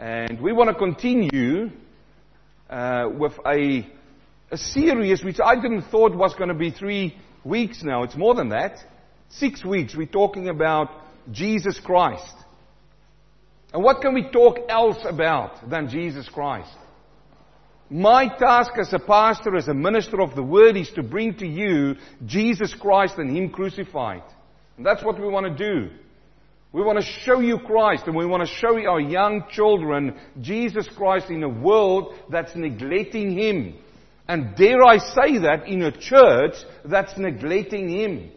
And we want to continue uh, with a, a series which I didn't thought was going to be three weeks now. It's more than that. Six weeks. We're talking about Jesus Christ. And what can we talk else about than Jesus Christ? My task as a pastor, as a minister of the word, is to bring to you Jesus Christ and Him crucified. And that's what we want to do. We want to show you Christ and we want to show our young children Jesus Christ in a world that's neglecting Him. And dare I say that in a church that's neglecting Him.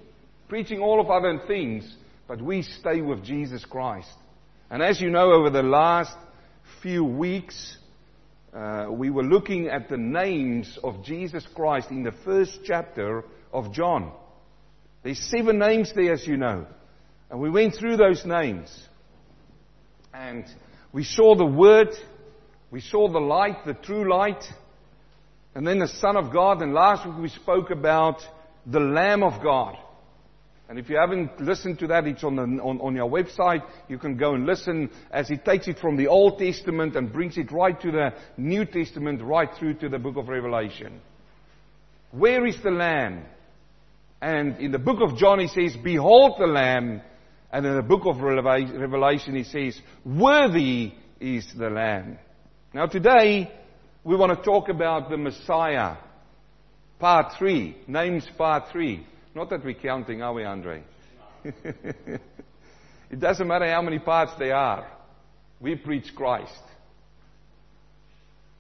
Preaching all of other things, but we stay with Jesus Christ. And as you know, over the last few weeks, uh, we were looking at the names of Jesus Christ in the first chapter of John. There's seven names there, as you know. And we went through those names. And we saw the Word, we saw the light, the true light, and then the Son of God. And last week we spoke about the Lamb of God. And if you haven't listened to that, it's on, the, on, on your website. You can go and listen as he takes it from the Old Testament and brings it right to the New Testament, right through to the book of Revelation. Where is the Lamb? And in the book of John, he says, Behold the Lamb. And in the book of Revelation, he says, Worthy is the Lamb. Now, today, we want to talk about the Messiah. Part 3. Names part 3. Not that we're counting, are we, Andre? it doesn't matter how many parts there are. We preach Christ.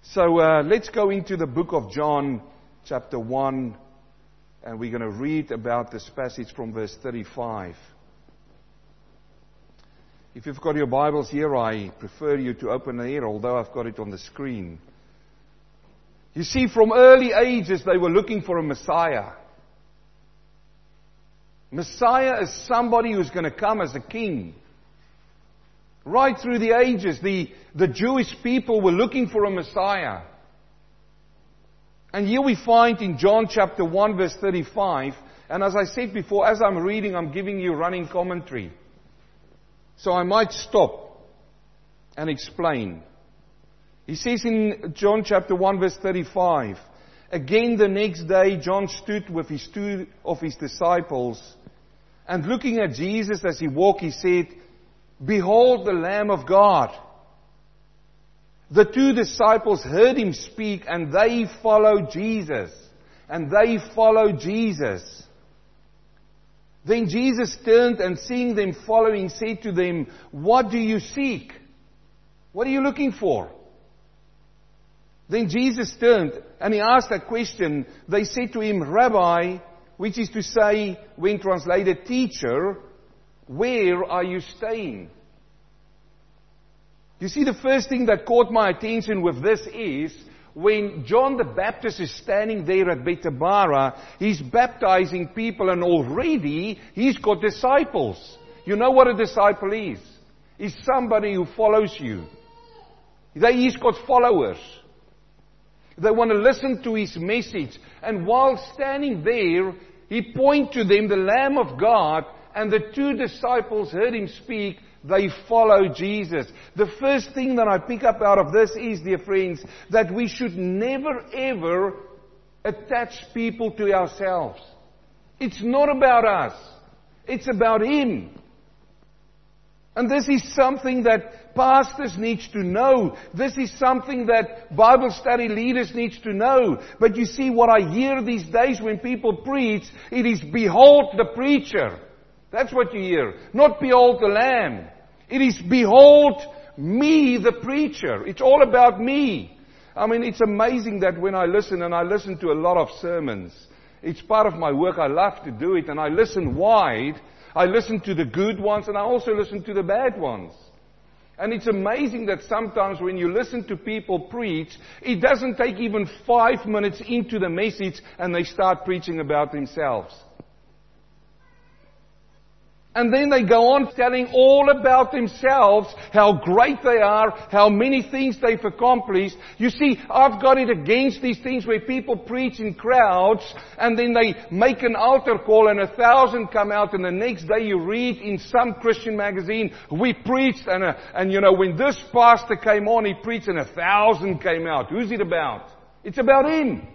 So uh, let's go into the book of John, chapter 1, and we're going to read about this passage from verse 35. If you've got your Bibles here, I prefer you to open it here, although I've got it on the screen. You see, from early ages, they were looking for a Messiah. Messiah is somebody who's going to come as a king. Right through the ages, the, the Jewish people were looking for a Messiah. And here we find in John chapter 1 verse 35, and as I said before, as I'm reading, I'm giving you running commentary. So I might stop and explain. He says in John chapter 1 verse 35, Again the next day John stood with his two of his disciples and looking at Jesus as he walked, he said, Behold the Lamb of God. The two disciples heard him speak and they followed Jesus. And they followed Jesus. Then Jesus turned and seeing them following said to them, What do you seek? What are you looking for? Then Jesus turned and he asked a question. They said to him, Rabbi, which is to say, when translated teacher, where are you staying? You see, the first thing that caught my attention with this is when John the Baptist is standing there at Bethabara, he's baptizing people and already he's got disciples. You know what a disciple is? Is somebody who follows you. They, He's got followers. They want to listen to his message. And while standing there, he pointed to them the Lamb of God, and the two disciples heard him speak. They follow Jesus. The first thing that I pick up out of this is, dear friends, that we should never ever attach people to ourselves. It's not about us. It's about Him. And this is something that pastors need to know. This is something that Bible study leaders need to know. But you see what I hear these days when people preach, it is behold the preacher. That's what you hear. Not behold the lamb. It is behold me the preacher. It's all about me. I mean, it's amazing that when I listen, and I listen to a lot of sermons, it's part of my work. I love to do it, and I listen wide I listen to the good ones and I also listen to the bad ones. And it's amazing that sometimes when you listen to people preach, it doesn't take even five minutes into the message and they start preaching about themselves. And then they go on telling all about themselves, how great they are, how many things they've accomplished. You see, I've got it against these things where people preach in crowds and then they make an altar call and a thousand come out and the next day you read in some Christian magazine, we preached and, uh, and you know, when this pastor came on, he preached and a thousand came out. Who's it about? It's about him.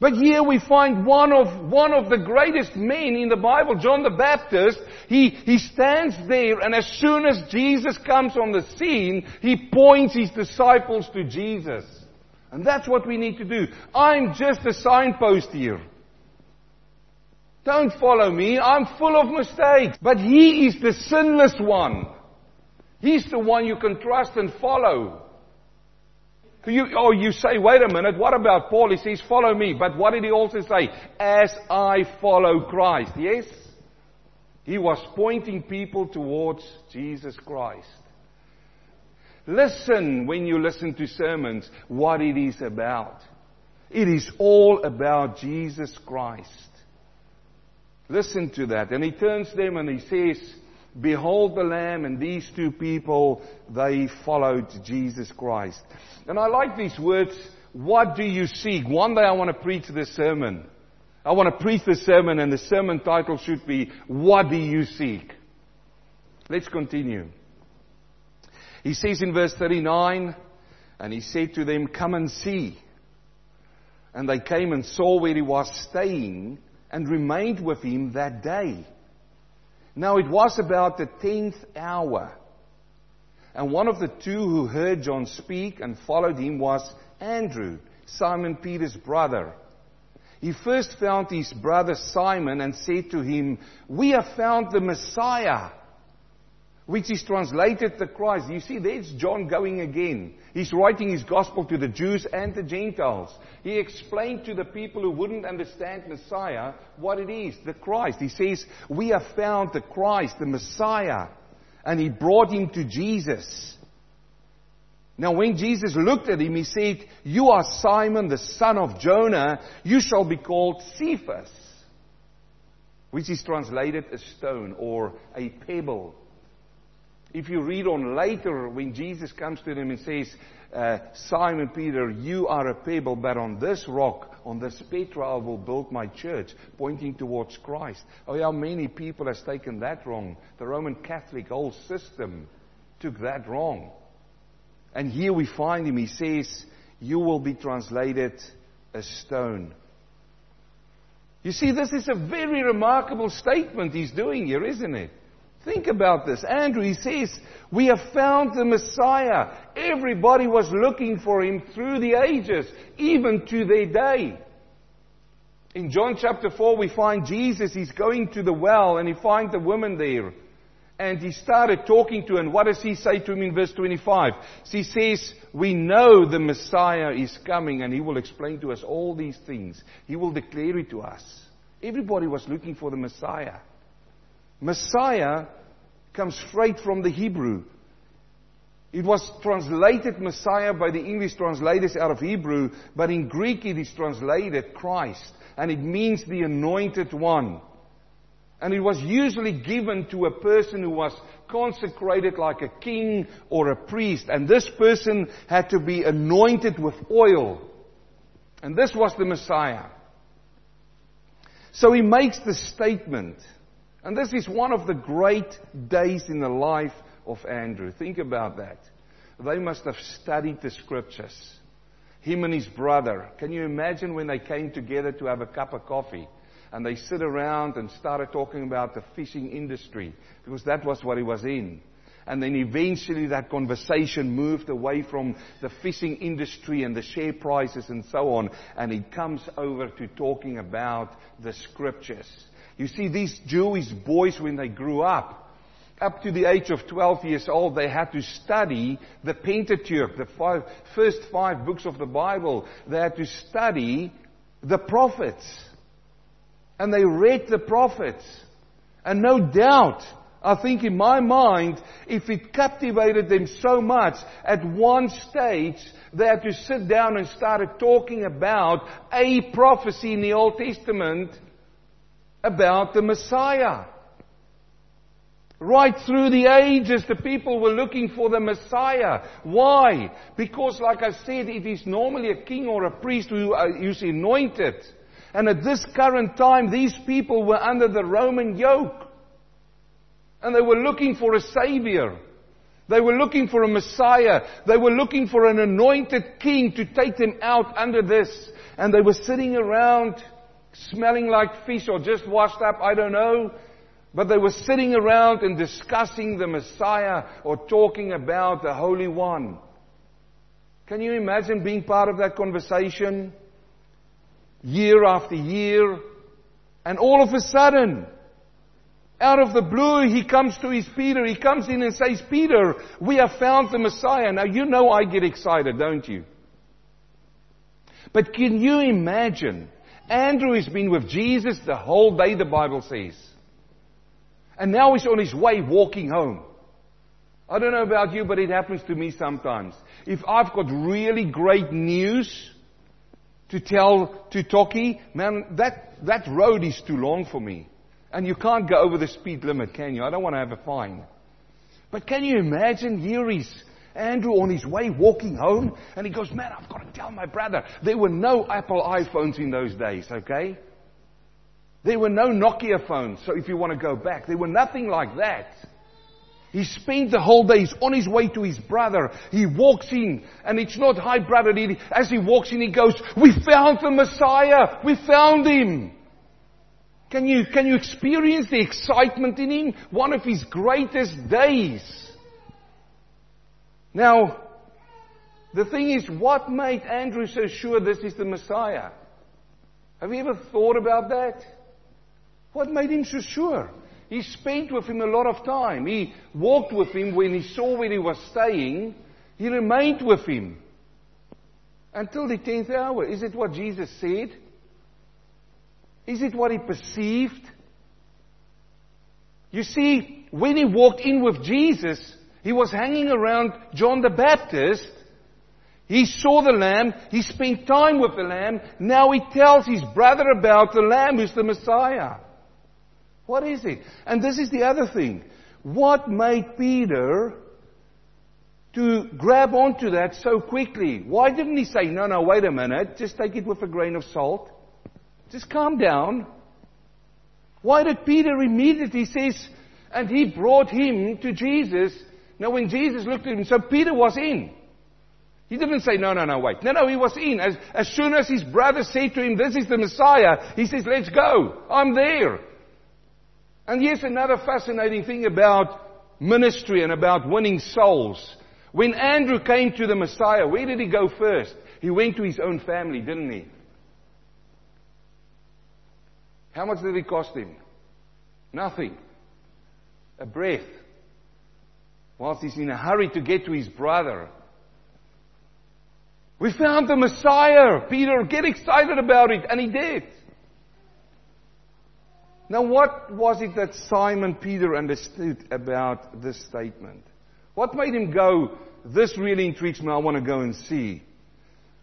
But here we find one of, one of the greatest men in the Bible, John the Baptist. He, he stands there and as soon as Jesus comes on the scene, he points his disciples to Jesus. And that's what we need to do. I'm just a signpost here. Don't follow me. I'm full of mistakes. But he is the sinless one. He's the one you can trust and follow. You, oh, you say, wait a minute, what about Paul? He says, follow me. But what did he also say? As I follow Christ. Yes? He was pointing people towards Jesus Christ. Listen when you listen to sermons what it is about. It is all about Jesus Christ. Listen to that. And he turns them and he says, Behold the Lamb, and these two people, they followed Jesus Christ. And I like these words, what do you seek? One day I want to preach this sermon. I want to preach this sermon, and the sermon title should be, What do you seek? Let's continue. He says in verse 39, and he said to them, Come and see. And they came and saw where he was staying and remained with him that day. Now it was about the tenth hour. And one of the two who heard John speak and followed him was Andrew, Simon Peter's brother. He first found his brother Simon and said to him, We have found the Messiah which is translated the Christ. You see, there's John going again. He's writing his gospel to the Jews and the Gentiles. He explained to the people who wouldn't understand Messiah what it is, the Christ. He says, we have found the Christ, the Messiah. And he brought him to Jesus. Now when Jesus looked at him, he said, You are Simon, the son of Jonah. You shall be called Cephas. Which is translated a stone or a pebble. If you read on later when Jesus comes to them and says, uh, Simon Peter, you are a pebble, but on this rock, on this Petra, I will build my church, pointing towards Christ. Oh, how many people has taken that wrong? The Roman Catholic whole system took that wrong. And here we find him. He says, you will be translated a stone. You see, this is a very remarkable statement he's doing here, isn't it? Think about this. Andrew, he says, we have found the Messiah. Everybody was looking for him through the ages, even to their day. In John chapter 4, we find Jesus, he's going to the well and he finds the woman there. And he started talking to her. And what does he say to him in verse 25? He says, we know the Messiah is coming and he will explain to us all these things. He will declare it to us. Everybody was looking for the Messiah. Messiah comes straight from the Hebrew. It was translated Messiah by the English translators out of Hebrew, but in Greek it is translated Christ, and it means the anointed one. And it was usually given to a person who was consecrated like a king or a priest, and this person had to be anointed with oil. And this was the Messiah. So he makes the statement, and this is one of the great days in the life of Andrew. Think about that. They must have studied the scriptures. Him and his brother. Can you imagine when they came together to have a cup of coffee? And they sit around and started talking about the fishing industry. Because that was what he was in. And then eventually that conversation moved away from the fishing industry and the share prices and so on. And it comes over to talking about the scriptures. You see, these Jewish boys, when they grew up, up to the age of 12 years old, they had to study the Pentateuch, the five, first five books of the Bible. They had to study the prophets. And they read the prophets. And no doubt, I think in my mind, if it captivated them so much, at one stage, they had to sit down and started talking about a prophecy in the Old Testament about the Messiah. Right through the ages, the people were looking for the Messiah. Why? Because, like I said, it is normally a king or a priest who is uh, anointed. And at this current time, these people were under the Roman yoke. And they were looking for a Savior. They were looking for a Messiah. They were looking for an anointed king to take them out under this. And they were sitting around smelling like fish or just washed up, I don't know. But they were sitting around and discussing the Messiah or talking about the Holy One. Can you imagine being part of that conversation? Year after year. And all of a sudden, out of the blue, he comes to his Peter. He comes in and says, Peter, we have found the Messiah. Now you know I get excited, don't you? But can you imagine? Andrew has been with Jesus the whole day, the Bible says. And now he's on his way walking home. I don't know about you, but it happens to me sometimes. If I've got really great news to tell to Toki, man, that, that road is too long for me. And you can't go over the speed limit, can you? I don't want to have a fine. But can you imagine here is Andrew on his way walking home and he goes, man, I've got to tell my brother. There were no Apple iPhones in those days, okay? There were no Nokia phones, so if you want to go back, there were nothing like that. He spent the whole day, he's on his way to his brother. He walks in, and it's not, hi brother, as he walks in, he goes, we found the Messiah! We found him! Can you, can you experience the excitement in him? One of his greatest days. Now, the thing is, what made Andrew so sure this is the Messiah? Have you ever thought about that? What made him so sure? He spent with him a lot of time. He walked with him when he saw where he was staying. He remained with him until the tenth hour. Is it what Jesus said? Is it what he perceived? You see, when he walked in with Jesus, he was hanging around John the Baptist he saw the lamb. He spent time with the lamb. Now he tells his brother about the lamb who's the Messiah. What is it? And this is the other thing. What made Peter to grab onto that so quickly? Why didn't he say, no, no, wait a minute, just take it with a grain of salt? Just calm down. Why did Peter immediately say, and he brought him to Jesus? Now when Jesus looked at him, so Peter was in. He didn't say, no, no, no, wait. No, no, he was in. As, as soon as his brother said to him, this is the Messiah, he says, let's go. I'm there. And here's another fascinating thing about ministry and about winning souls. When Andrew came to the Messiah, where did he go first? He went to his own family, didn't he? How much did it cost him? Nothing. A breath. Whilst he's in a hurry to get to his brother. We found the Messiah. Peter, get excited about it. And he did. Now, what was it that Simon Peter understood about this statement? What made him go, this really intrigues me, I want to go and see?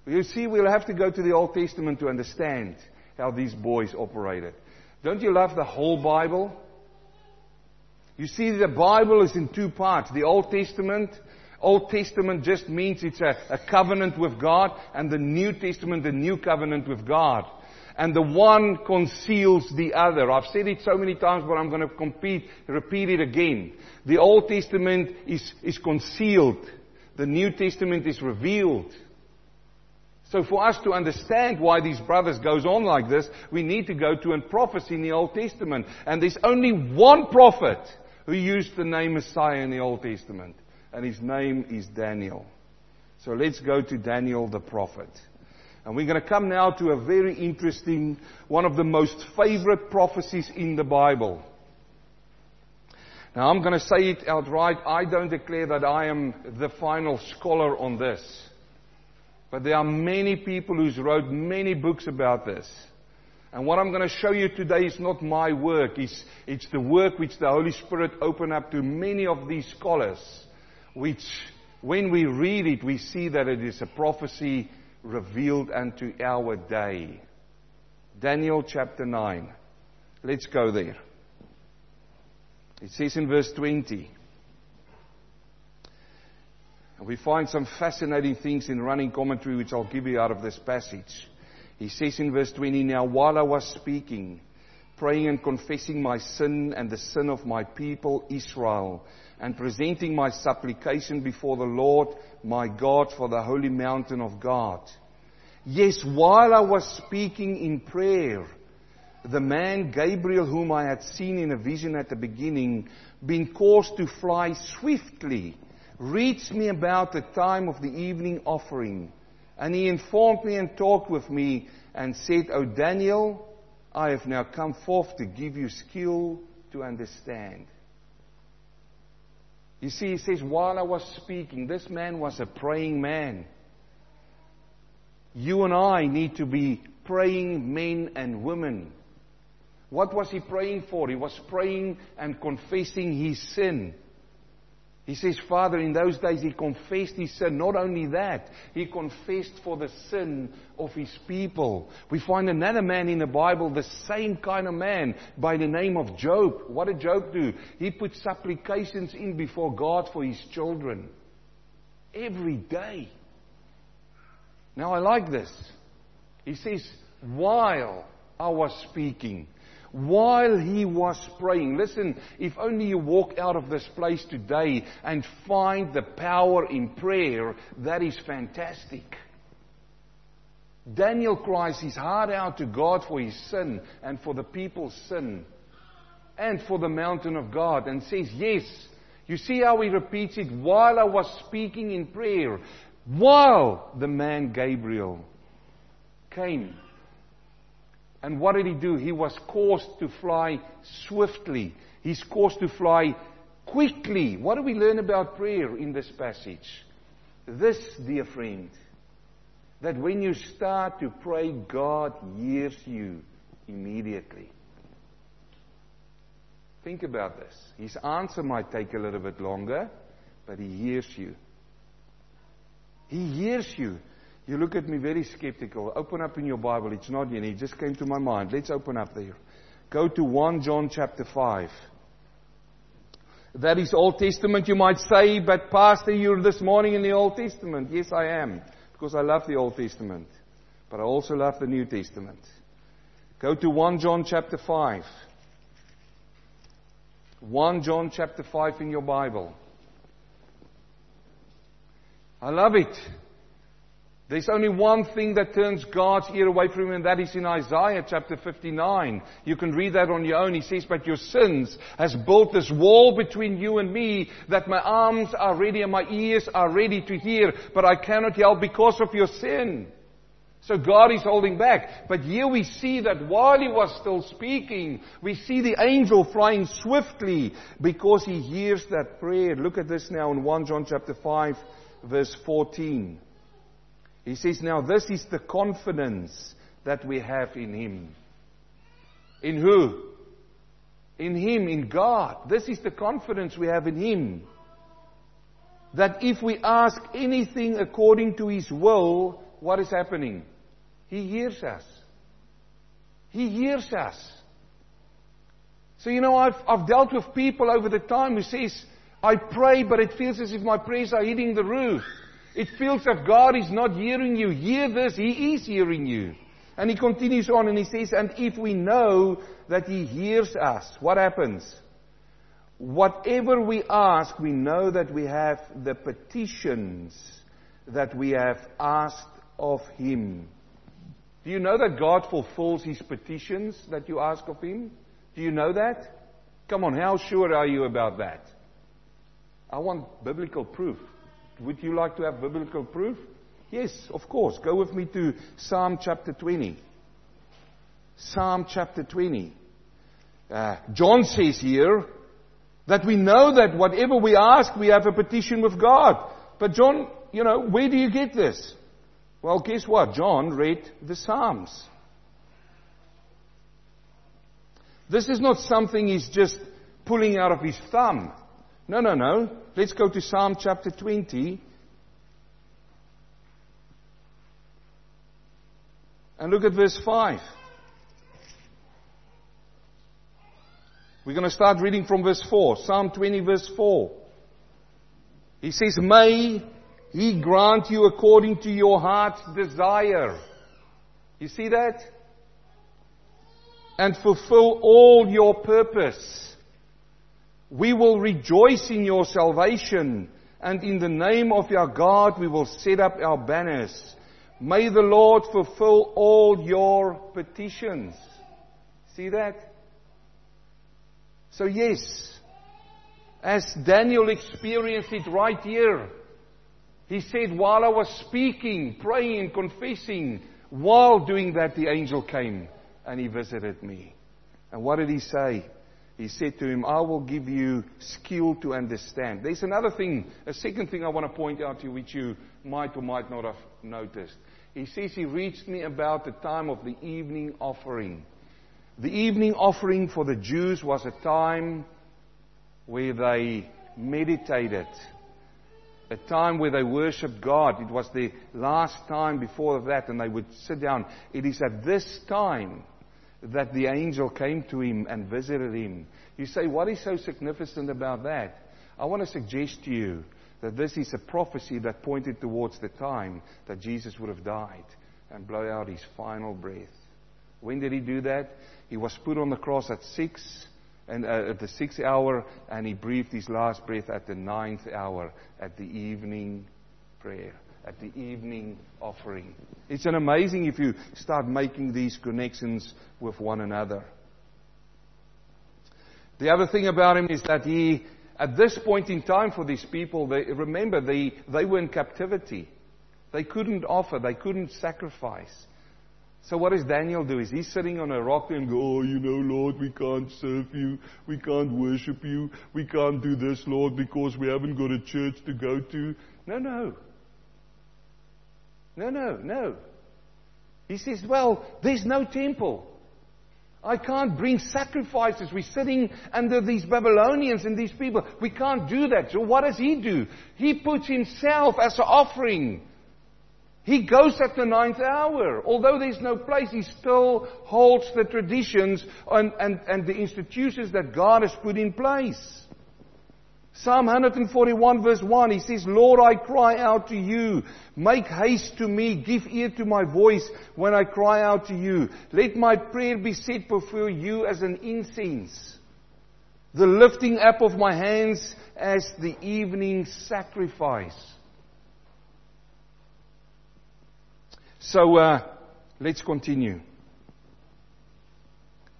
You see, we'll have to go to the Old Testament to understand how these boys operated. Don't you love the whole Bible? You see, the Bible is in two parts. The Old Testament, Old Testament just means it's a, a covenant with God, and the New Testament, the new covenant with God and the one conceals the other. I've said it so many times, but I'm going to compete, repeat it again. The Old Testament is, is concealed. The New Testament is revealed. So for us to understand why these brothers goes on like this, we need to go to a prophecy in the Old Testament. And there's only one prophet who used the name Messiah in the Old Testament. And his name is Daniel. So let's go to Daniel the prophet. And we're going to come now to a very interesting, one of the most favorite prophecies in the Bible. Now I'm going to say it outright. I don't declare that I am the final scholar on this. But there are many people who's wrote many books about this. And what I'm going to show you today is not my work. It's, it's the work which the Holy Spirit opened up to many of these scholars. Which, when we read it, we see that it is a prophecy revealed unto our day. Daniel chapter 9. Let's go there. It says in verse 20. And we find some fascinating things in running commentary which I'll give you out of this passage. He says in verse 20, Now while I was speaking, praying and confessing my sin and the sin of my people Israel, and presenting my supplication before the Lord my God for the holy mountain of God. Yes, while I was speaking in prayer, the man Gabriel, whom I had seen in a vision at the beginning, being caused to fly swiftly, reached me about the time of the evening offering. And he informed me and talked with me and said, O Daniel, I have now come forth to give you skill to understand. You see, he says, while I was speaking, this man was a praying man. You and I need to be praying men and women. What was he praying for? He was praying and confessing his sin. He says, Father, in those days he confessed his sin. Not only that, he confessed for the sin of his people. We find another man in the Bible, the same kind of man, by the name of Job. What did Job do? He put supplications in before God for his children. Every day. Now I like this. He says, while I was speaking, while he was praying. Listen, if only you walk out of this place today and find the power in prayer, that is fantastic. Daniel cries his heart out to God for his sin and for the people's sin and for the mountain of God and says, Yes. You see how he repeats it? While I was speaking in prayer, while the man Gabriel came and what did he do? He was caused to fly swiftly. He's caused to fly quickly. What do we learn about prayer in this passage? This, dear friend, that when you start to pray, God hears you immediately. Think about this. His answer might take a little bit longer, but he hears you. He hears you. You look at me very skeptical. Open up in your Bible. It's not in. It just came to my mind. Let's open up there. Go to 1 John chapter 5. That is Old Testament, you might say, but Pastor, you're this morning in the Old Testament. Yes, I am. Because I love the Old Testament. But I also love the New Testament. Go to 1 John chapter 5. 1 John chapter 5 in your Bible. I love it. There's only one thing that turns God's ear away from him, and that is in Isaiah chapter 59. You can read that on your own. He says, But your sins has built this wall between you and me, that my arms are ready and my ears are ready to hear, but I cannot help because of your sin. So God is holding back. But here we see that while he was still speaking, we see the angel flying swiftly because he hears that prayer. Look at this now in 1 John chapter 5 verse 14. He says, Now this is the confidence that we have in Him. In who? In Him, in God. This is the confidence we have in Him. That if we ask anything according to His will, what is happening? He hears us. He hears us. So you know, I've, I've dealt with people over the time who says, I pray, but it feels as if my prayers are hitting the roof. It feels that God is not hearing you. Hear this, He is hearing you. And he continues on and he says, and if we know that he hears us, what happens? Whatever we ask, we know that we have the petitions that we have asked of him. Do you know that God fulfills his petitions that you ask of him? Do you know that? Come on, how sure are you about that? I want biblical proof. Would you like to have biblical proof? Yes, of course. Go with me to Psalm chapter 20. Psalm chapter 20. Uh, John says here that we know that whatever we ask, we have a petition with God. But John, you know, where do you get this? Well, guess what? John read the Psalms. This is not something he's just pulling out of his thumb. No, no, no. Let's go to Psalm chapter 20. And look at verse 5. We're going to start reading from verse 4. Psalm 20 verse 4. He says, May He grant you according to your heart's desire. You see that? And fulfill all your purpose. We will rejoice in your salvation, and in the name of your God we will set up our banners. May the Lord fulfill all your petitions. See that? So yes, as Daniel experienced it right here, he said, while I was speaking, praying, confessing, while doing that, the angel came and he visited me. And what did he say? He said to him, I will give you skill to understand. There's another thing, a second thing I want to point out to you, which you might or might not have noticed. He says he reached me about the time of the evening offering. The evening offering for the Jews was a time where they meditated, a time where they worshiped God. It was the last time before that, and they would sit down. It is at this time that the angel came to him and visited him. You say, what is so significant about that? I want to suggest to you that this is a prophecy that pointed towards the time that Jesus would have died and blow out his final breath. When did he do that? He was put on the cross at six and uh, at the sixth hour, and he breathed his last breath at the ninth hour at the evening prayer, at the evening offering. It's an amazing if you start making these connections with one another. The other thing about him is that he at this point in time for these people, they, remember, they, they were in captivity. They couldn't offer, they couldn't sacrifice. So what does Daniel do? Is he sitting on a rock and go, oh, you know, Lord, we can't serve you, we can't worship you, we can't do this, Lord, because we haven't got a church to go to. No, no. No, no, no. He says, well, there's no temple. I can't bring sacrifices. We're sitting under these Babylonians and these people. We can't do that. So what does he do? He puts himself as an offering. He goes at the ninth hour. Although there's no place, he still holds the traditions and, and, and the institutions that God has put in place. Psalm 141 verse 1, he says, Lord, I cry out to you. Make haste to me. Give ear to my voice when I cry out to you. Let my prayer be set before you as an incense. The lifting up of my hands as the evening sacrifice. So, uh, let's continue.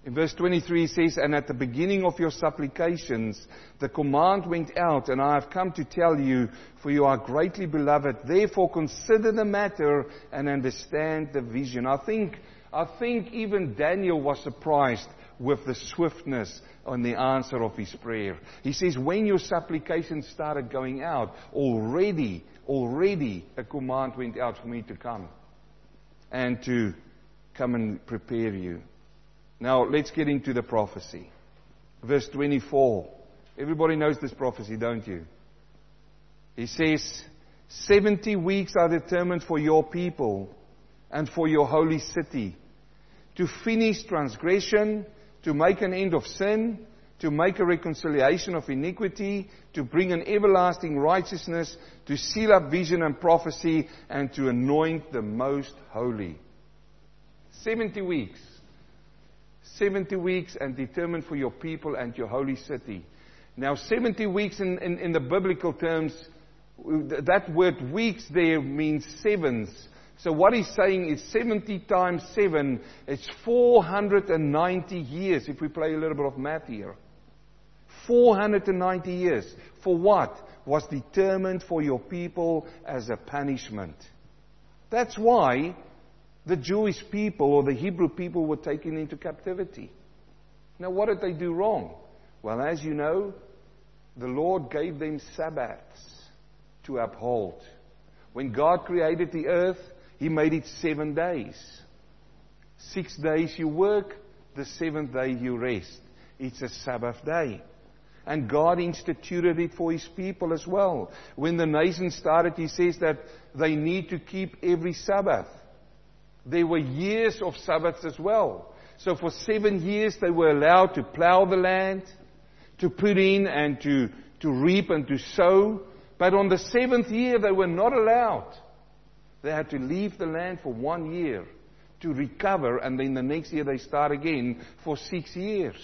In verse 23 it says, And at the beginning of your supplications, the command went out, and I have come to tell you, for you are greatly beloved. Therefore consider the matter and understand the vision. I think, I think even Daniel was surprised with the swiftness on the answer of his prayer. He says, when your supplications started going out, already, already a command went out for me to come and to come and prepare you. Now, let's get into the prophecy. Verse 24. Everybody knows this prophecy, don't you? He says, 70 weeks are determined for your people and for your holy city to finish transgression, to make an end of sin, to make a reconciliation of iniquity, to bring an everlasting righteousness, to seal up vision and prophecy, and to anoint the most holy. 70 weeks. 70 weeks and determined for your people and your holy city. Now, 70 weeks in, in, in the biblical terms, that word weeks there means sevens. So what he's saying is 70 times 7, it's 490 years, if we play a little bit of math here. 490 years. For what? Was determined for your people as a punishment. That's why the Jewish people or the Hebrew people were taken into captivity. Now, what did they do wrong? Well, as you know, the Lord gave them Sabbaths to uphold. When God created the earth, He made it seven days. Six days you work, the seventh day you rest. It's a Sabbath day. And God instituted it for His people as well. When the nation started, He says that they need to keep every Sabbath. There were years of Sabbaths as well. So for seven years they were allowed to plow the land, to put in and to, to reap and to sow. But on the seventh year they were not allowed. They had to leave the land for one year to recover and then the next year they start again for six years.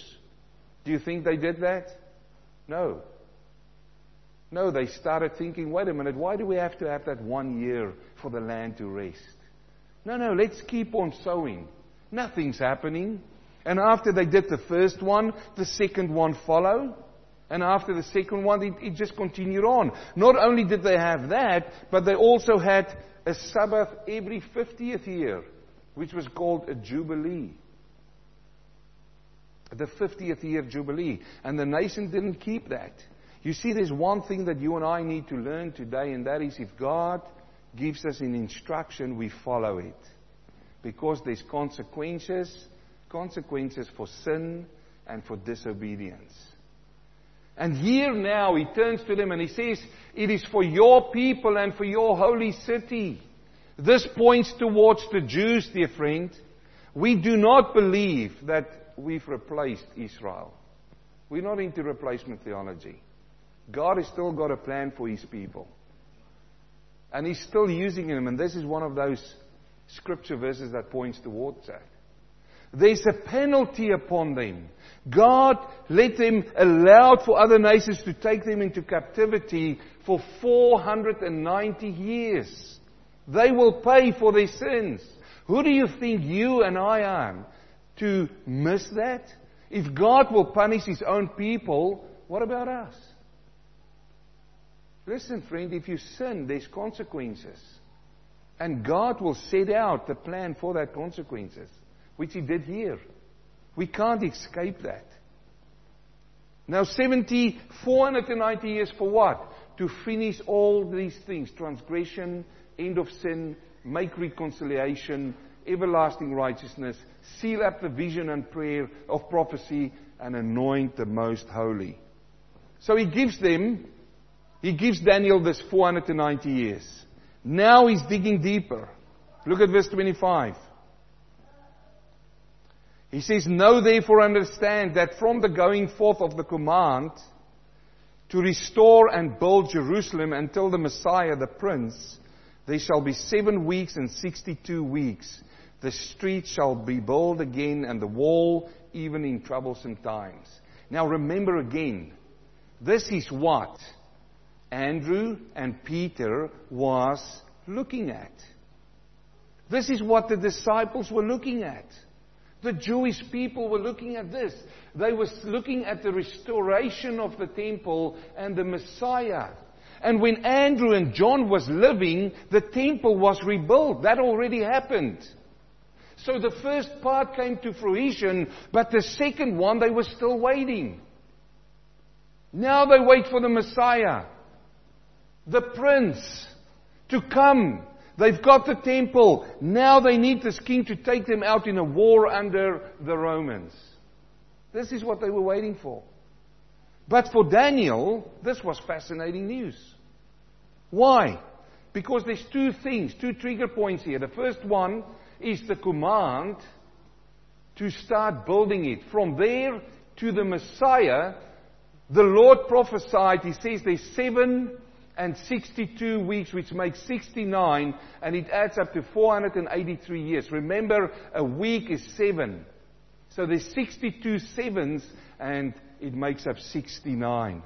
Do you think they did that? No. No, they started thinking, wait a minute, why do we have to have that one year for the land to rest? No, no, let's keep on sowing. Nothing's happening. And after they did the first one, the second one followed. And after the second one, it, it, just continued on. Not only did they have that, but they also had a Sabbath every 50th year, which was called a Jubilee. The 50th year Jubilee. And the nation didn't keep that. You see, there's one thing that you and I need to learn today, and that is if God gives us an instruction, we follow it. Because there's consequences, consequences for sin and for disobedience. And here now he turns to them and he says, It is for your people and for your holy city. This points towards the Jews, dear friend. We do not believe that we've replaced Israel. We're not into replacement theology. God has still got a plan for his people. And he's still using them, and this is one of those scripture verses that points towards that. There's a penalty upon them. God let them allowed for other nations to take them into captivity for 490 years. They will pay for their sins. Who do you think you and I are to miss that? If God will punish His own people, what about us? Listen, friend, if you sin, there's consequences. And God will set out the plan for that consequences, which He did here. We can't escape that. Now, 70, 490 years for what? To finish all these things transgression, end of sin, make reconciliation, everlasting righteousness, seal up the vision and prayer of prophecy, and anoint the most holy. So he gives them he gives Daniel this 490 years. Now he's digging deeper. Look at verse 25. He says, Know therefore understand that from the going forth of the command to restore and build Jerusalem until the Messiah, the Prince, there shall be seven weeks and sixty-two weeks. The street shall be built again and the wall even in troublesome times. Now remember again, this is what Andrew and Peter was looking at. This is what the disciples were looking at. The Jewish people were looking at this. They were looking at the restoration of the temple and the Messiah. And when Andrew and John was living, the temple was rebuilt. That already happened. So the first part came to fruition, but the second one they were still waiting. Now they wait for the Messiah the prince to come. They've got the temple. Now they need this king to take them out in a war under the Romans. This is what they were waiting for. But for Daniel, this was fascinating news. Why? Because there's two things, two trigger points here. The first one is the command to start building it. From there to the Messiah, the Lord prophesied, He says there's seven and 62 weeks, which makes 69, and it adds up to 483 years. Remember, a week is seven. So there's 62 sevens, and it makes up 69.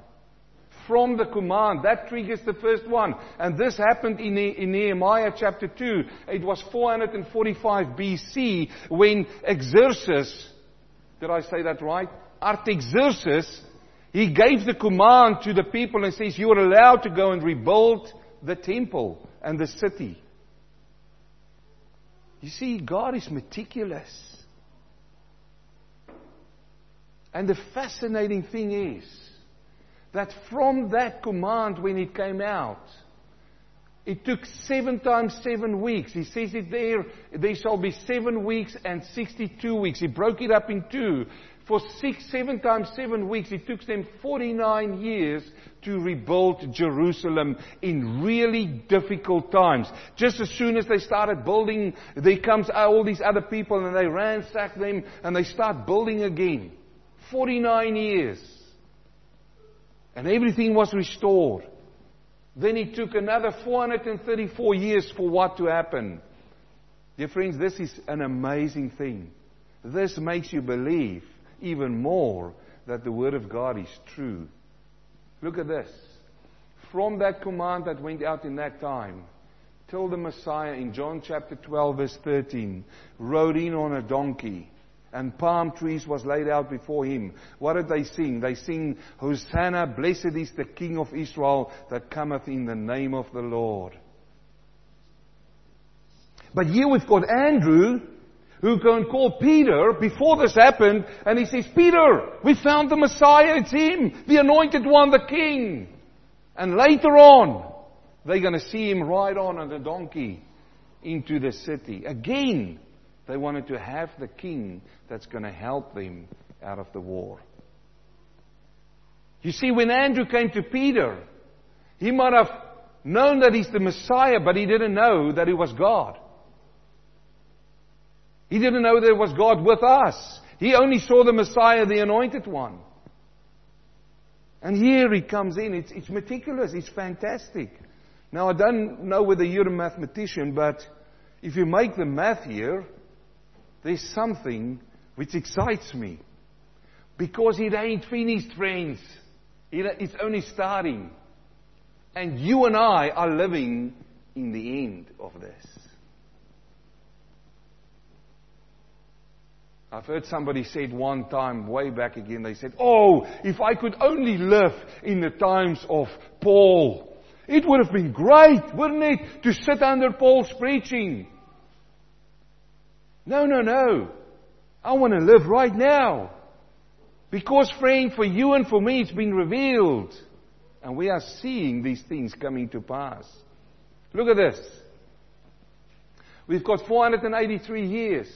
From the command, that triggers the first one. And this happened in, in Nehemiah chapter 2. It was 445 BC when Xerxes, did I say that right? Artaxerxes he gave the command to the people and says, You are allowed to go and rebuild the temple and the city. You see, God is meticulous. And the fascinating thing is that from that command, when it came out, it took seven times seven weeks. He says it there, there shall be seven weeks and 62 weeks. He broke it up in two For six, seven times seven weeks, it took them 49 years to rebuild Jerusalem in really difficult times. Just as soon as they started building, there comes uh, all these other people and they ransack them and they start building again. 49 years. And everything was restored. Then it took another 434 years for what to happen. Dear friends, this is an amazing thing. This makes you believe even more that the Word of God is true. Look at this. From that command that went out in that time, till the Messiah in John chapter 12 verse 13 rode in on a donkey and palm trees was laid out before him. What did they sing? They sing, Hosanna, blessed is the King of Israel that cometh in the name of the Lord. But here we've got Andrew who and call Peter before this happened, and he says, Peter, we found the Messiah, it's him, the anointed one, the king. And later on, they're going to see him ride on on a donkey into the city. Again, they wanted to have the king that's going to help them out of the war. You see, when Andrew came to Peter, he might have known that he's the Messiah, but he didn't know that he was God. He didn't know there was God with us. He only saw the Messiah, the anointed one. And here he comes in. It's, it's meticulous. It's fantastic. Now, I don't know whether you're a mathematician, but if you make the math here, there's something which excites me. Because it ain't finished, friends. it's only starting. And you and I are living in the end of this. I've heard somebody said one time, way back again, they said, Oh, if I could only live in the times of Paul, it would have been great, wouldn't it, to sit under Paul's preaching. No, no, no. I want to live right now. Because, friend, for you and for me, it's been revealed. And we are seeing these things coming to pass. Look at this. We've got 483 years.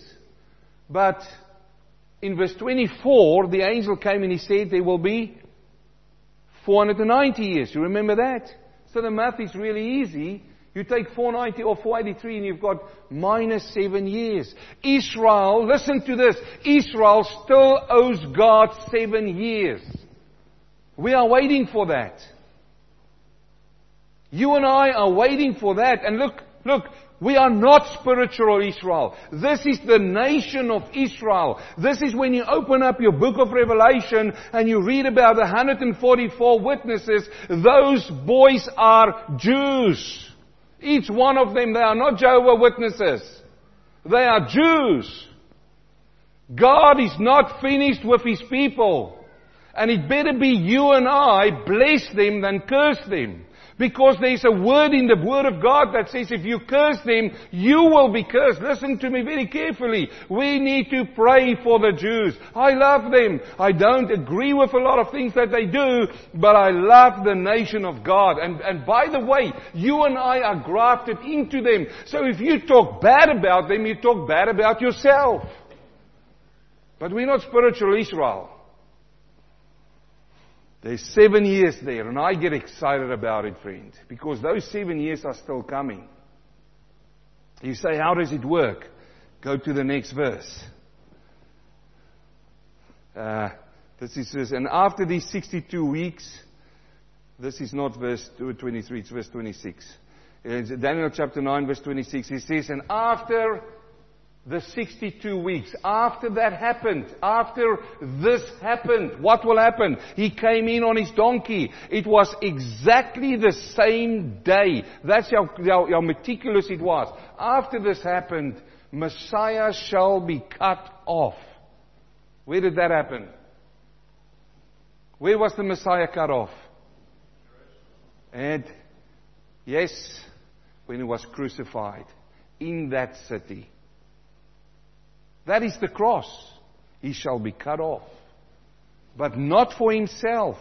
But in verse 24, the angel came and he said there will be 490 years. You remember that? So the math is really easy. You take 490 or 483 and you've got minus seven years. Israel, listen to this. Israel still owes God seven years. We are waiting for that. You and I are waiting for that. And look, look, we are not spiritual Israel. This is the nation of Israel. This is when you open up your book of Revelation and you read about the 144 witnesses. Those boys are Jews. Each one of them, they are not Jehovah Witnesses. They are Jews. God is not finished with His people. And it better be you and I bless them than curse them. Because there's a word in the Word of God that says if you curse them, you will be cursed. Listen to me very carefully. We need to pray for the Jews. I love them. I don't agree with a lot of things that they do, but I love the nation of God. And, and by the way, you and I are grafted into them. So if you talk bad about them, you talk bad about yourself. But we're not spiritual Israel. There's seven years there, and I get excited about it, friend, because those seven years are still coming. You say, how does it work? Go to the next verse. Uh, this is this, and after these 62 weeks, this is not verse 23, it's verse 26. It's Daniel chapter 9, verse 26. He says, and after the 62 weeks. After that happened, after this happened, what will happen? He came in on his donkey. It was exactly the same day. That's how, how, how meticulous it was. After this happened, Messiah shall be cut off. Where did that happen? Where was the Messiah cut off? And yes, when he was crucified in that city. That is the cross. He shall be cut off. But not for himself.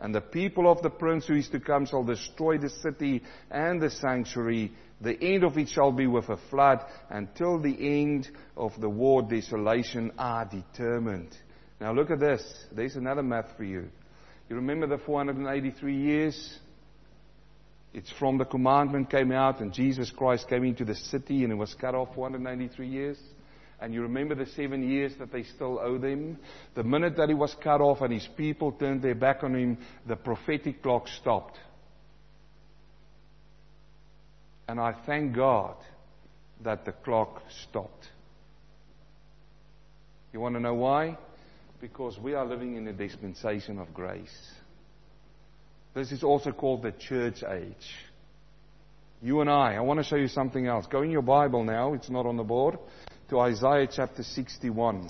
And the people of the prince who is to come shall destroy the city and the sanctuary. The end of it shall be with a flood until the end of the war desolation are determined. Now look at this. There's another math for you. You remember the 483 years? It's from the commandment came out and Jesus Christ came into the city and it was cut off 483 years. And you remember the seven years that they still owe them? The minute that he was cut off and his people turned their back on him, the prophetic clock stopped. And I thank God that the clock stopped. You want to know why? Because we are living in a dispensation of grace. This is also called the church age. You and I, I want to show you something else. Go in your Bible now, it's not on the board, to Isaiah chapter 61.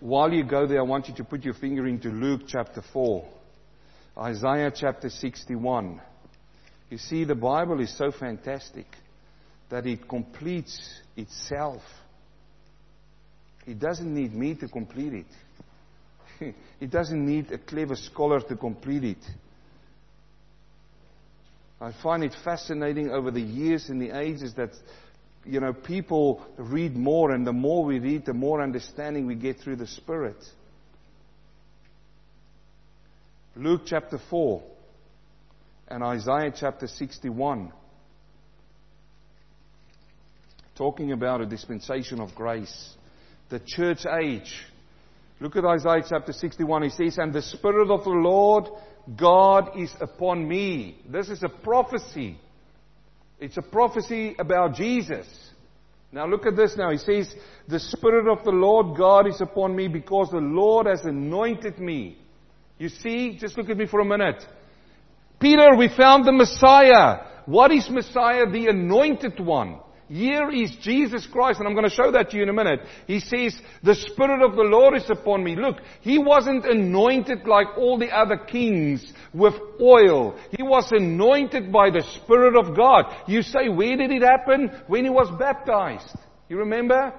While you go there, I want you to put your finger into Luke chapter 4. Isaiah chapter 61. You see, the Bible is so fantastic that it completes itself. It doesn't need me to complete it. it doesn't need a clever scholar to complete it. I find it fascinating over the years and the ages that, you know, people read more, and the more we read, the more understanding we get through the Spirit. Luke chapter 4 and Isaiah chapter 61 talking about a dispensation of grace, the church age. Look at Isaiah chapter 61. He says, And the Spirit of the Lord God is upon me. This is a prophecy. It's a prophecy about Jesus. Now look at this now. He says, The Spirit of the Lord God is upon me because the Lord has anointed me. You see, just look at me for a minute. Peter, we found the Messiah. What is Messiah? The anointed one. Here is Jesus Christ, and I'm going to show that to you in a minute. He says, the Spirit of the Lord is upon me. Look, he wasn't anointed like all the other kings with oil. He was anointed by the Spirit of God. You say, where did it happen? When he was baptized. You remember?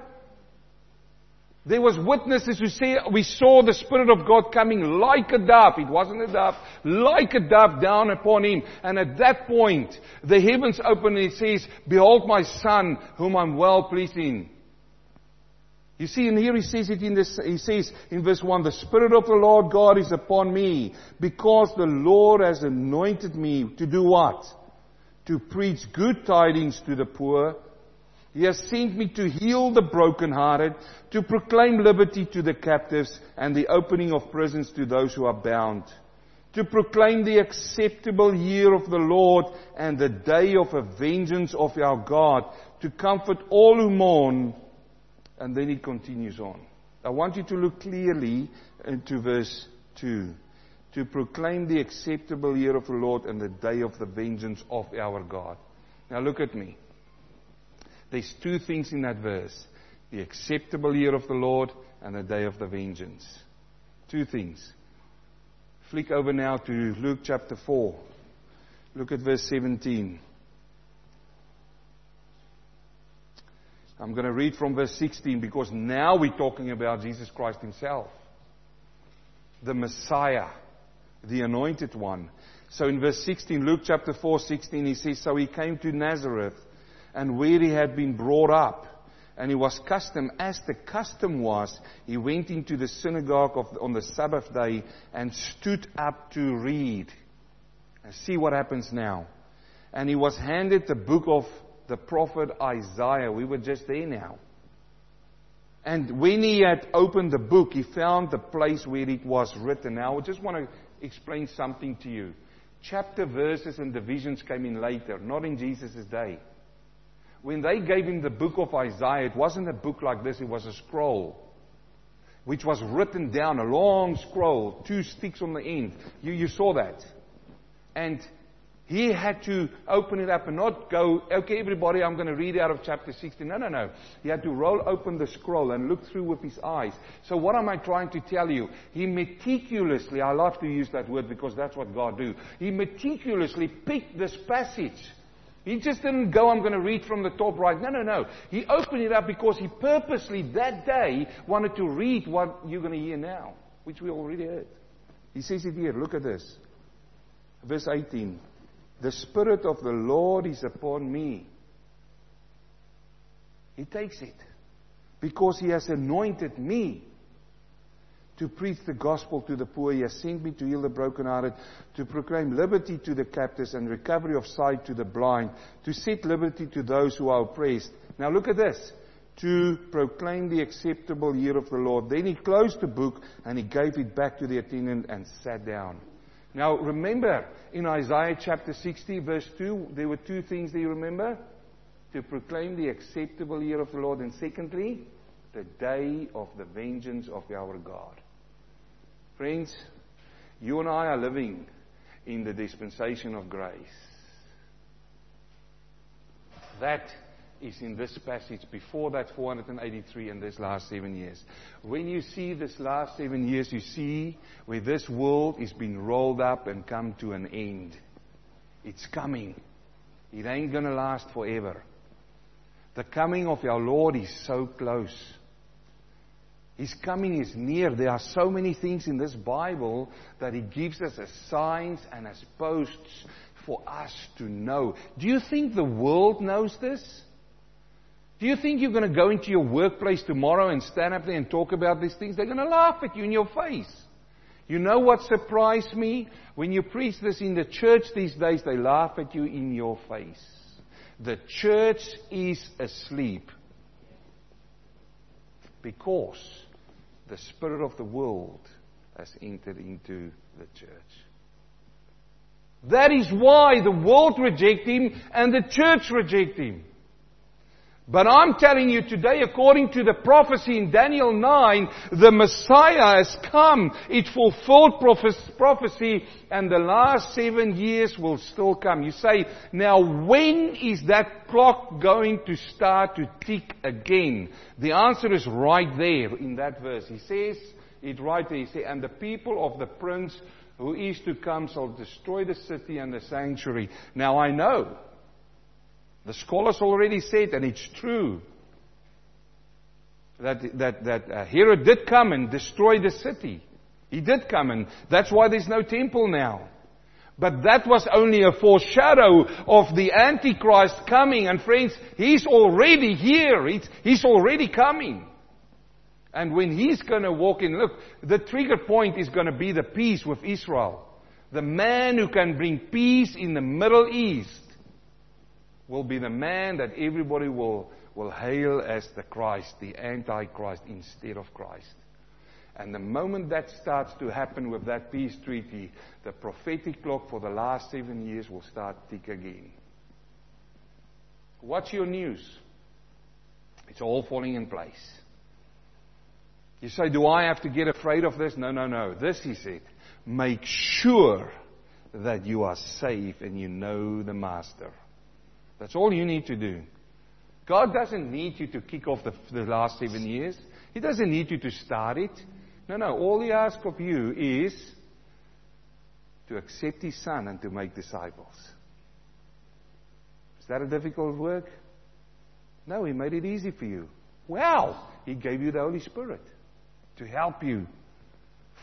There was witnesses who say we saw the Spirit of God coming like a dove. It wasn't a dove, like a dove down upon him. And at that point, the heavens open and it says, Behold my son, whom I'm well pleased in. You see, and here he says it in this, he says in verse 1, the Spirit of the Lord God is upon me, because the Lord has anointed me to do what? To preach good tidings to the poor. He has sent me to heal the brokenhearted, to proclaim liberty to the captives, and the opening of prisons to those who are bound. To proclaim the acceptable year of the Lord and the day of a vengeance of our God. To comfort all who mourn. And then he continues on. I want you to look clearly into verse 2. To proclaim the acceptable year of the Lord and the day of the vengeance of our God. Now look at me. There's two things in that verse the acceptable year of the Lord and the day of the vengeance. Two things. Flick over now to Luke chapter 4. Look at verse 17. I'm going to read from verse 16 because now we're talking about Jesus Christ Himself, the Messiah, the anointed one. So in verse 16, Luke chapter 4, 16, he says, So he came to Nazareth and where he had been brought up. And he was custom, as the custom was, he went into the synagogue of, on the Sabbath day and stood up to read. And see what happens now. And he was handed the book of the prophet Isaiah. We were just there now. And when he had opened the book, he found the place where it was written. Now, I just want to explain something to you. Chapter, verses, and divisions came in later, not in Jesus' day when they gave him the book of Isaiah, it wasn't a book like this, it was a scroll. Which was written down, a long scroll, two sticks on the end. You, you saw that. And he had to open it up and not go, okay, everybody, I'm going to read out of chapter 16. No, no, no. He had to roll open the scroll and look through with his eyes. So what am I trying to tell you? He meticulously, I love to use that word because that's what God do. He meticulously picked this passage he just didn't go, I'm going to read from the top right. No, no, no. He opened it up because he purposely that day wanted to read what you're going to hear now, which we already heard. He says it here. Look at this. Verse 18. The Spirit of the Lord is upon me. He takes it because he has anointed me. To preach the gospel to the poor. He has sent me to heal the brokenhearted, to proclaim liberty to the captives and recovery of sight to the blind, to set liberty to those who are oppressed. Now look at this. To proclaim the acceptable year of the Lord. Then he closed the book and he gave it back to the attendant and sat down. Now remember, in Isaiah chapter 60 verse 2, there were two things that you remember. To proclaim the acceptable year of the Lord and secondly, the day of the vengeance of our God. Friends, you and I are living in the dispensation of grace. That is in this passage before that 483 and this last seven years. When you see this last seven years, you see where this world is being rolled up and come to an end. It's coming. It ain't gonna last forever. The coming of our Lord is so close. His coming is near. There are so many things in this Bible that He gives us as signs and as posts for us to know. Do you think the world knows this? Do you think you're going to go into your workplace tomorrow and stand up there and talk about these things? They're going to laugh at you in your face. You know what surprised me? When you preach this in the church these days, they laugh at you in your face. The church is asleep because the spirit of the world has entered into the church. That is why the world reject him and the church reject him. But I'm telling you today, according to the prophecy in Daniel 9, the Messiah has come. It fulfilled prophecy and the last seven years will still come. You say, now when is that clock going to start to tick again? The answer is right there in that verse. He says it right there. He says, and the people of the prince who is to come shall destroy the city and the sanctuary. Now I know the scholars already said, and it's true, that, that, that uh, Herod did come and destroy the city. He did come, and that's why there's no temple now. But that was only a foreshadow of the Antichrist coming. And friends, he's already here. He's, he's already coming. And when he's going to walk in, look, the trigger point is going to be the peace with Israel. The man who can bring peace in the Middle East will be the man that everybody will, will hail as the Christ, the Antichrist, instead of Christ. And the moment that starts to happen with that peace treaty, the prophetic clock for the last seven years will start tick again. What's your news? It's all falling in place. You say, Do I have to get afraid of this? No, no, no. This is it. Make sure that you are safe and you know the Master. That's all you need to do. God doesn't need you to kick off the, the last seven years. He doesn't need you to start it. No, no. All He asks of you is to accept His Son and to make disciples. Is that a difficult work? No, He made it easy for you. Wow! He gave you the Holy Spirit to help you.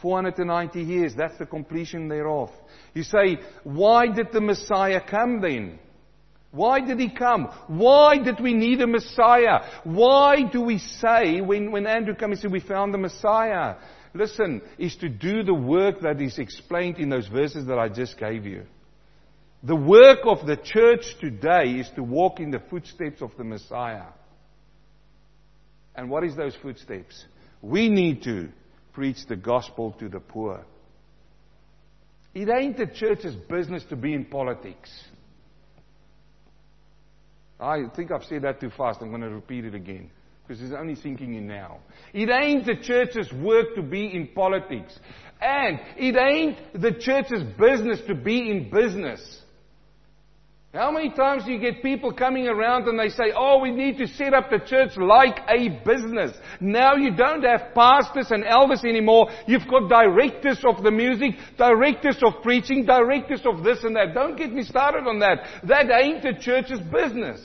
490 years, that's the completion thereof. You say, why did the Messiah come then? Why did he come? Why did we need a Messiah? Why do we say, when, when Andrew came and said we found the Messiah? Listen, is to do the work that is explained in those verses that I just gave you. The work of the church today is to walk in the footsteps of the Messiah. And what is those footsteps? We need to preach the gospel to the poor. It ain't the church's business to be in politics. I think I've said that too fast. I'm going to repeat it again. Because it's only sinking in now. It ain't the church's work to be in politics. And it ain't the church's business to be in business. How many times do you get people coming around and they say, oh, we need to set up the church like a business. Now you don't have pastors and elders anymore. You've got directors of the music, directors of preaching, directors of this and that. Don't get me started on that. That ain't the church's business.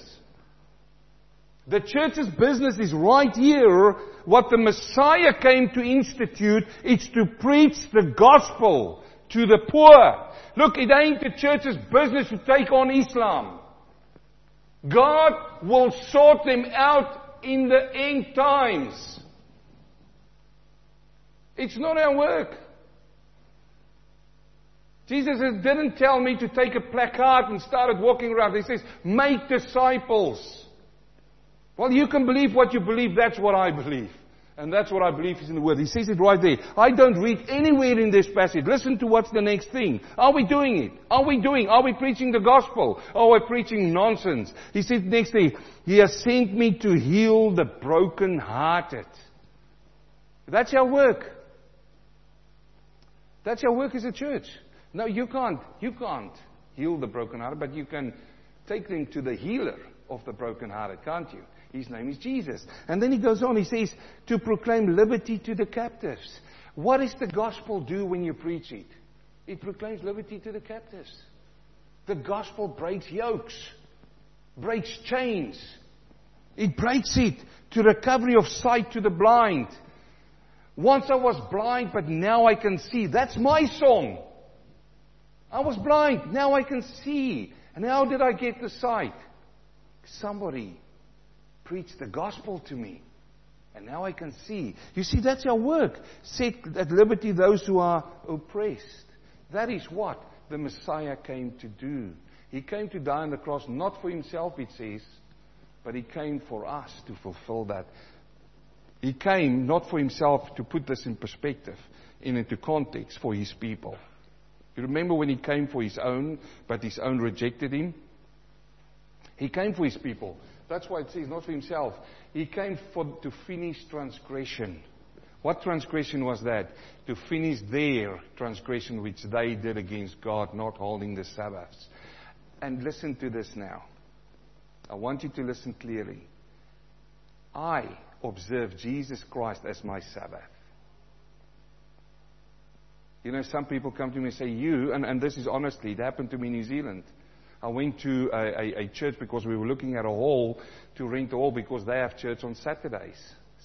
The church's business is right here. What the Messiah came to institute, it's to preach the gospel to the poor. Look, it ain't the church's business to take on Islam. God will sort them out in the end times. It's not our work. Jesus didn't tell me to take a placard and start walking around. He says, make disciples. Well, you can believe what you believe. That's what I believe. And that's what I believe is in the Word. He says it right there. I don't read anywhere in this passage. Listen to what's the next thing. Are we doing it? Are we doing? Are we preaching the gospel? Or are we preaching nonsense? He says next thing, He has sent me to heal the brokenhearted. That's our work. That's our work as a church. No, you can't. You can't heal the brokenhearted, but you can take them to the healer of the brokenhearted, can't you? His name is Jesus. And then he goes on, he says, to proclaim liberty to the captives. What does the gospel do when you preach it? It proclaims liberty to the captives. The gospel breaks yokes, breaks chains. It breaks it to recovery of sight to the blind. Once I was blind, but now I can see. That's my song. I was blind, now I can see. And how did I get the sight? Somebody preached the gospel to me. And now I can see. You see, that's our work. Set at liberty those who are oppressed. That is what the Messiah came to do. He came to die on the cross not for himself, it says, but he came for us to fulfill that. He came not for himself to put this in perspective, in into context for his people. You remember when he came for his own, but his own rejected him? He came for his people. That's why it says not for himself. He came for, to finish transgression. What transgression was that? To finish their transgression which they did against God, not holding the Sabbaths. And listen to this now. I want you to listen clearly. I observe Jesus Christ as my Sabbath. You know, some people come to me and say, You, and, and this is honestly, it happened to me in New Zealand. I went to a, a, a, church because we were looking at a hall to rent a hall because they have church on Saturdays,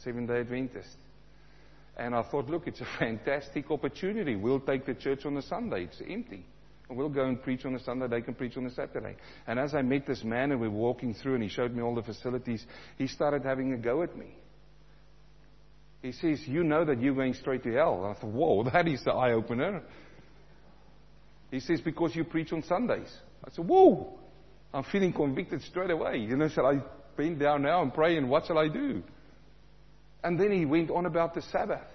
Seven day Adventist. And I thought, look, it's a fantastic opportunity. We'll take the church on a Sunday. It's empty. And we'll go and preach on a Sunday. They can preach on a Saturday. And as I met this man and we were walking through and he showed me all the facilities, he started having a go at me. He says, You know that you're going straight to hell. And I thought, Whoa, that is the eye opener. He says, Because you preach on Sundays. I said, Whoa, I'm feeling convicted straight away. You know, shall I bend down now and pray and what shall I do? And then he went on about the Sabbath.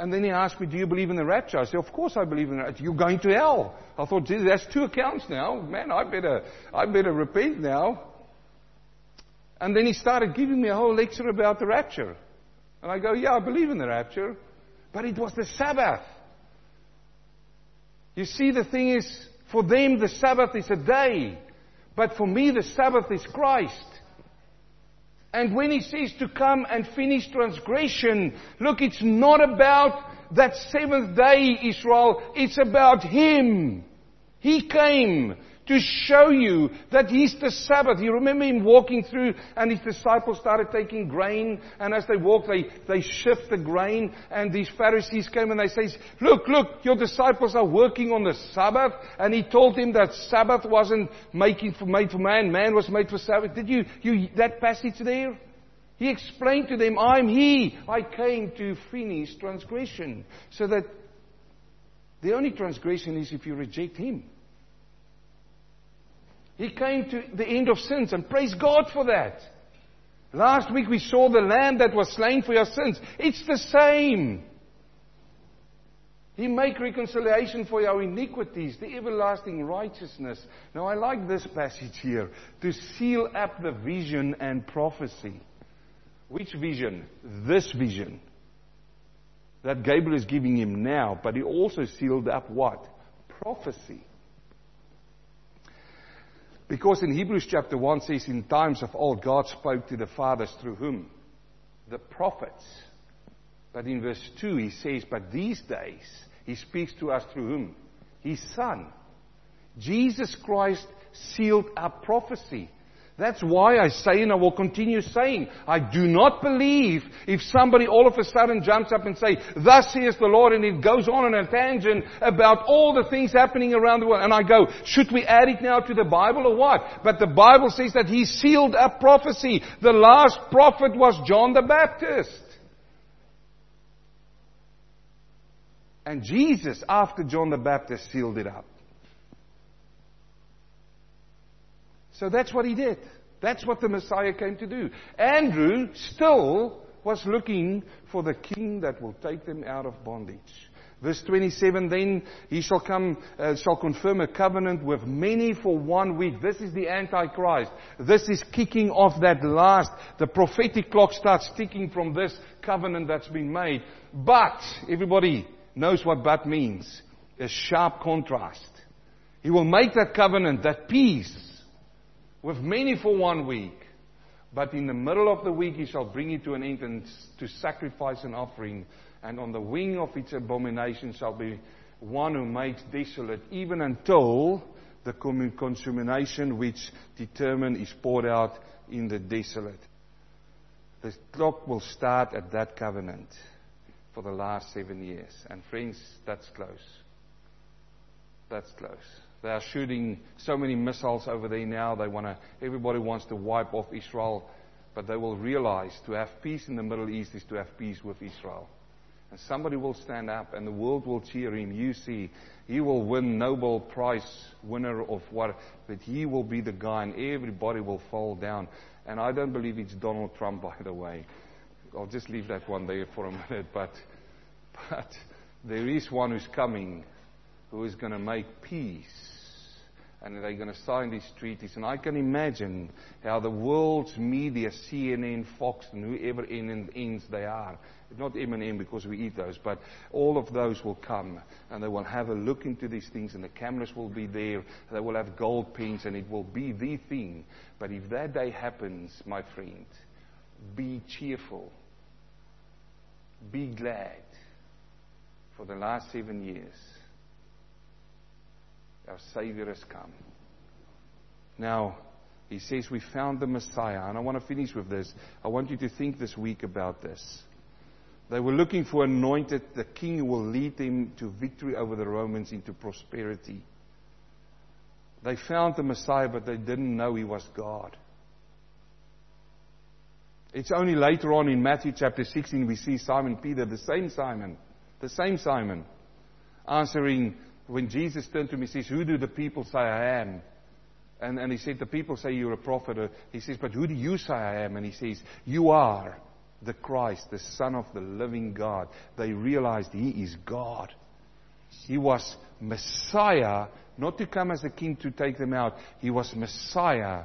And then he asked me, Do you believe in the rapture? I said, Of course I believe in the rapture. You're going to hell. I thought, geez, that's two accounts now. Man, I better, I better repent now. And then he started giving me a whole lecture about the rapture. And I go, Yeah, I believe in the rapture. But it was the Sabbath. You see, the thing is, for them, the Sabbath is a day. But for me, the Sabbath is Christ. And when he says to come and finish transgression, look, it's not about that seventh day, Israel. It's about Him. He came to show you that He's the Sabbath. You remember Him walking through and His disciples started taking grain and as they walked they, they shift the grain and these Pharisees came and they say, look, look, your disciples are working on the Sabbath and He told them that Sabbath wasn't making for, made for man, man was made for Sabbath. Did you, you, that passage there? He explained to them, I'm He. I came to finish transgression. So that the only transgression is if you reject Him. He came to the end of sins and praise God for that. Last week we saw the lamb that was slain for your sins. It's the same. He make reconciliation for your iniquities, the everlasting righteousness. Now I like this passage here to seal up the vision and prophecy. Which vision? This vision that Gabriel is giving him now, but he also sealed up what? Prophecy. Because in Hebrews chapter 1 says, in times of old, God spoke to the fathers through whom? The prophets. But in verse 2 he says, but these days he speaks to us through whom? His Son. Jesus Christ sealed up prophecy. That's why I say and I will continue saying, I do not believe if somebody all of a sudden jumps up and say, thus says the Lord, and it goes on in a tangent about all the things happening around the world. And I go, should we add it now to the Bible or what? But the Bible says that He sealed up prophecy. The last prophet was John the Baptist. And Jesus, after John the Baptist, sealed it up. So that's what he did. That's what the Messiah came to do. Andrew still was looking for the king that will take them out of bondage. Verse 27, then he shall come, uh, shall confirm a covenant with many for one week. This is the Antichrist. This is kicking off that last, the prophetic clock starts ticking from this covenant that's been made. But, everybody knows what but means. A sharp contrast. He will make that covenant, that peace, with many for one week. But in the middle of the week he shall bring it to an end and to sacrifice an offering. And on the wing of its abomination shall be one who makes desolate, even until the consummation which determined is poured out in the desolate. The clock will start at that covenant for the last seven years. And friends, that's close. That's close. They are shooting so many missiles over there now. They want to, everybody wants to wipe off Israel. But they will realize to have peace in the Middle East is to have peace with Israel. And somebody will stand up and the world will cheer him. You see, he will win Nobel Prize winner of what, but he will be the guy and everybody will fall down. And I don't believe it's Donald Trump, by the way. I'll just leave that one there for a minute. But, but there is one who's coming who is going to make peace and they're going to sign these treaties. And I can imagine how the world's media, CNN, Fox, and whoever ends they are, not M&M because we eat those, but all of those will come and they will have a look into these things and the cameras will be there. They will have gold pins and it will be the thing. But if that day happens, my friend, be cheerful. Be glad. For the last seven years, our Savior has come. Now, he says we found the Messiah. And I want to finish with this. I want you to think this week about this. They were looking for anointed, the king who will lead them to victory over the Romans into prosperity. They found the Messiah, but they didn't know he was God. It's only later on in Matthew chapter 16 we see Simon Peter, the same Simon, the same Simon, answering when Jesus turned to him, he says, Who do the people say I am? And, and he said, The people say you're a prophet. Uh, he says, But who do you say I am? And he says, You are the Christ, the Son of the living God. They realized he is God. He was Messiah, not to come as a king to take them out. He was Messiah,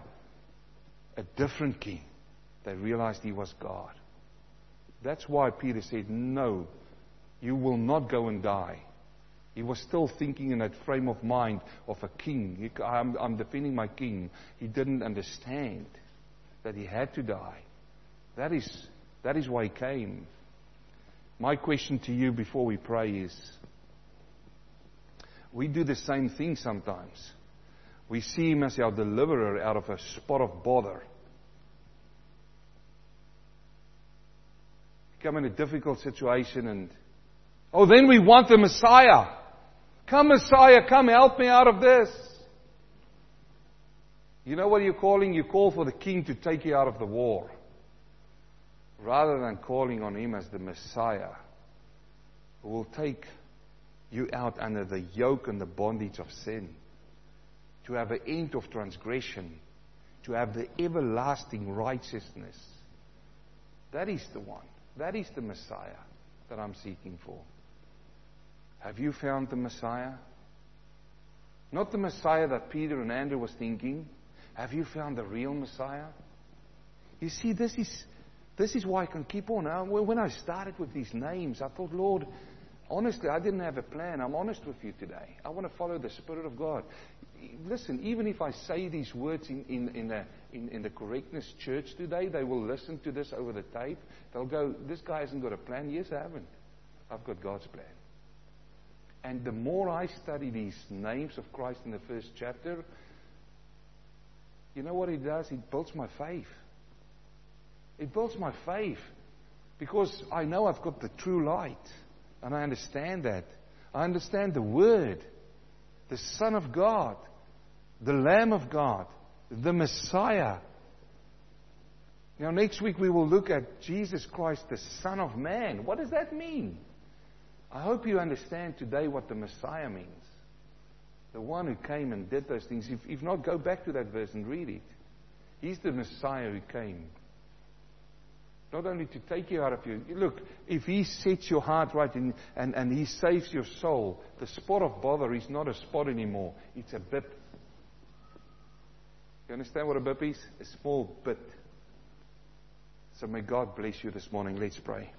a different king. They realized he was God. That's why Peter said, No, you will not go and die. He was still thinking in that frame of mind of a king. He, I'm, I'm defending my king. He didn't understand that he had to die. That is, that is why he came. My question to you before we pray is we do the same thing sometimes. We see him as our deliverer out of a spot of bother. come in a difficult situation and, oh, then we want the Messiah. Come, Messiah, come help me out of this. You know what you're calling? You call for the king to take you out of the war. Rather than calling on him as the Messiah who will take you out under the yoke and the bondage of sin. To have an end of transgression. To have the everlasting righteousness. That is the one. That is the Messiah that I'm seeking for. Have you found the Messiah? Not the Messiah that Peter and Andrew was thinking. Have you found the real Messiah? You see, this is, this is why I can keep on. Uh, when I started with these names, I thought, Lord, honestly, I didn't have a plan. I'm honest with you today. I want to follow the Spirit of God. Listen, even if I say these words in, in, in, a, in, in the correctness church today, they will listen to this over the tape. They'll go, This guy hasn't got a plan. Yes, I haven't. I've got God's plan. And the more I study these names of Christ in the first chapter, you know what it does? It builds my faith. It builds my faith because I know I've got the true light and I understand that. I understand the Word, the Son of God, the Lamb of God, the Messiah. Now, next week we will look at Jesus Christ, the Son of Man. What does that mean? I hope you understand today what the Messiah means. The one who came and did those things. If, if not, go back to that verse and read it. He's the Messiah who came. Not only to take you out of your. Look, if He sets your heart right and, and, and He saves your soul, the spot of bother is not a spot anymore. It's a bit. You understand what a bit is? A small bit. So may God bless you this morning. Let's pray.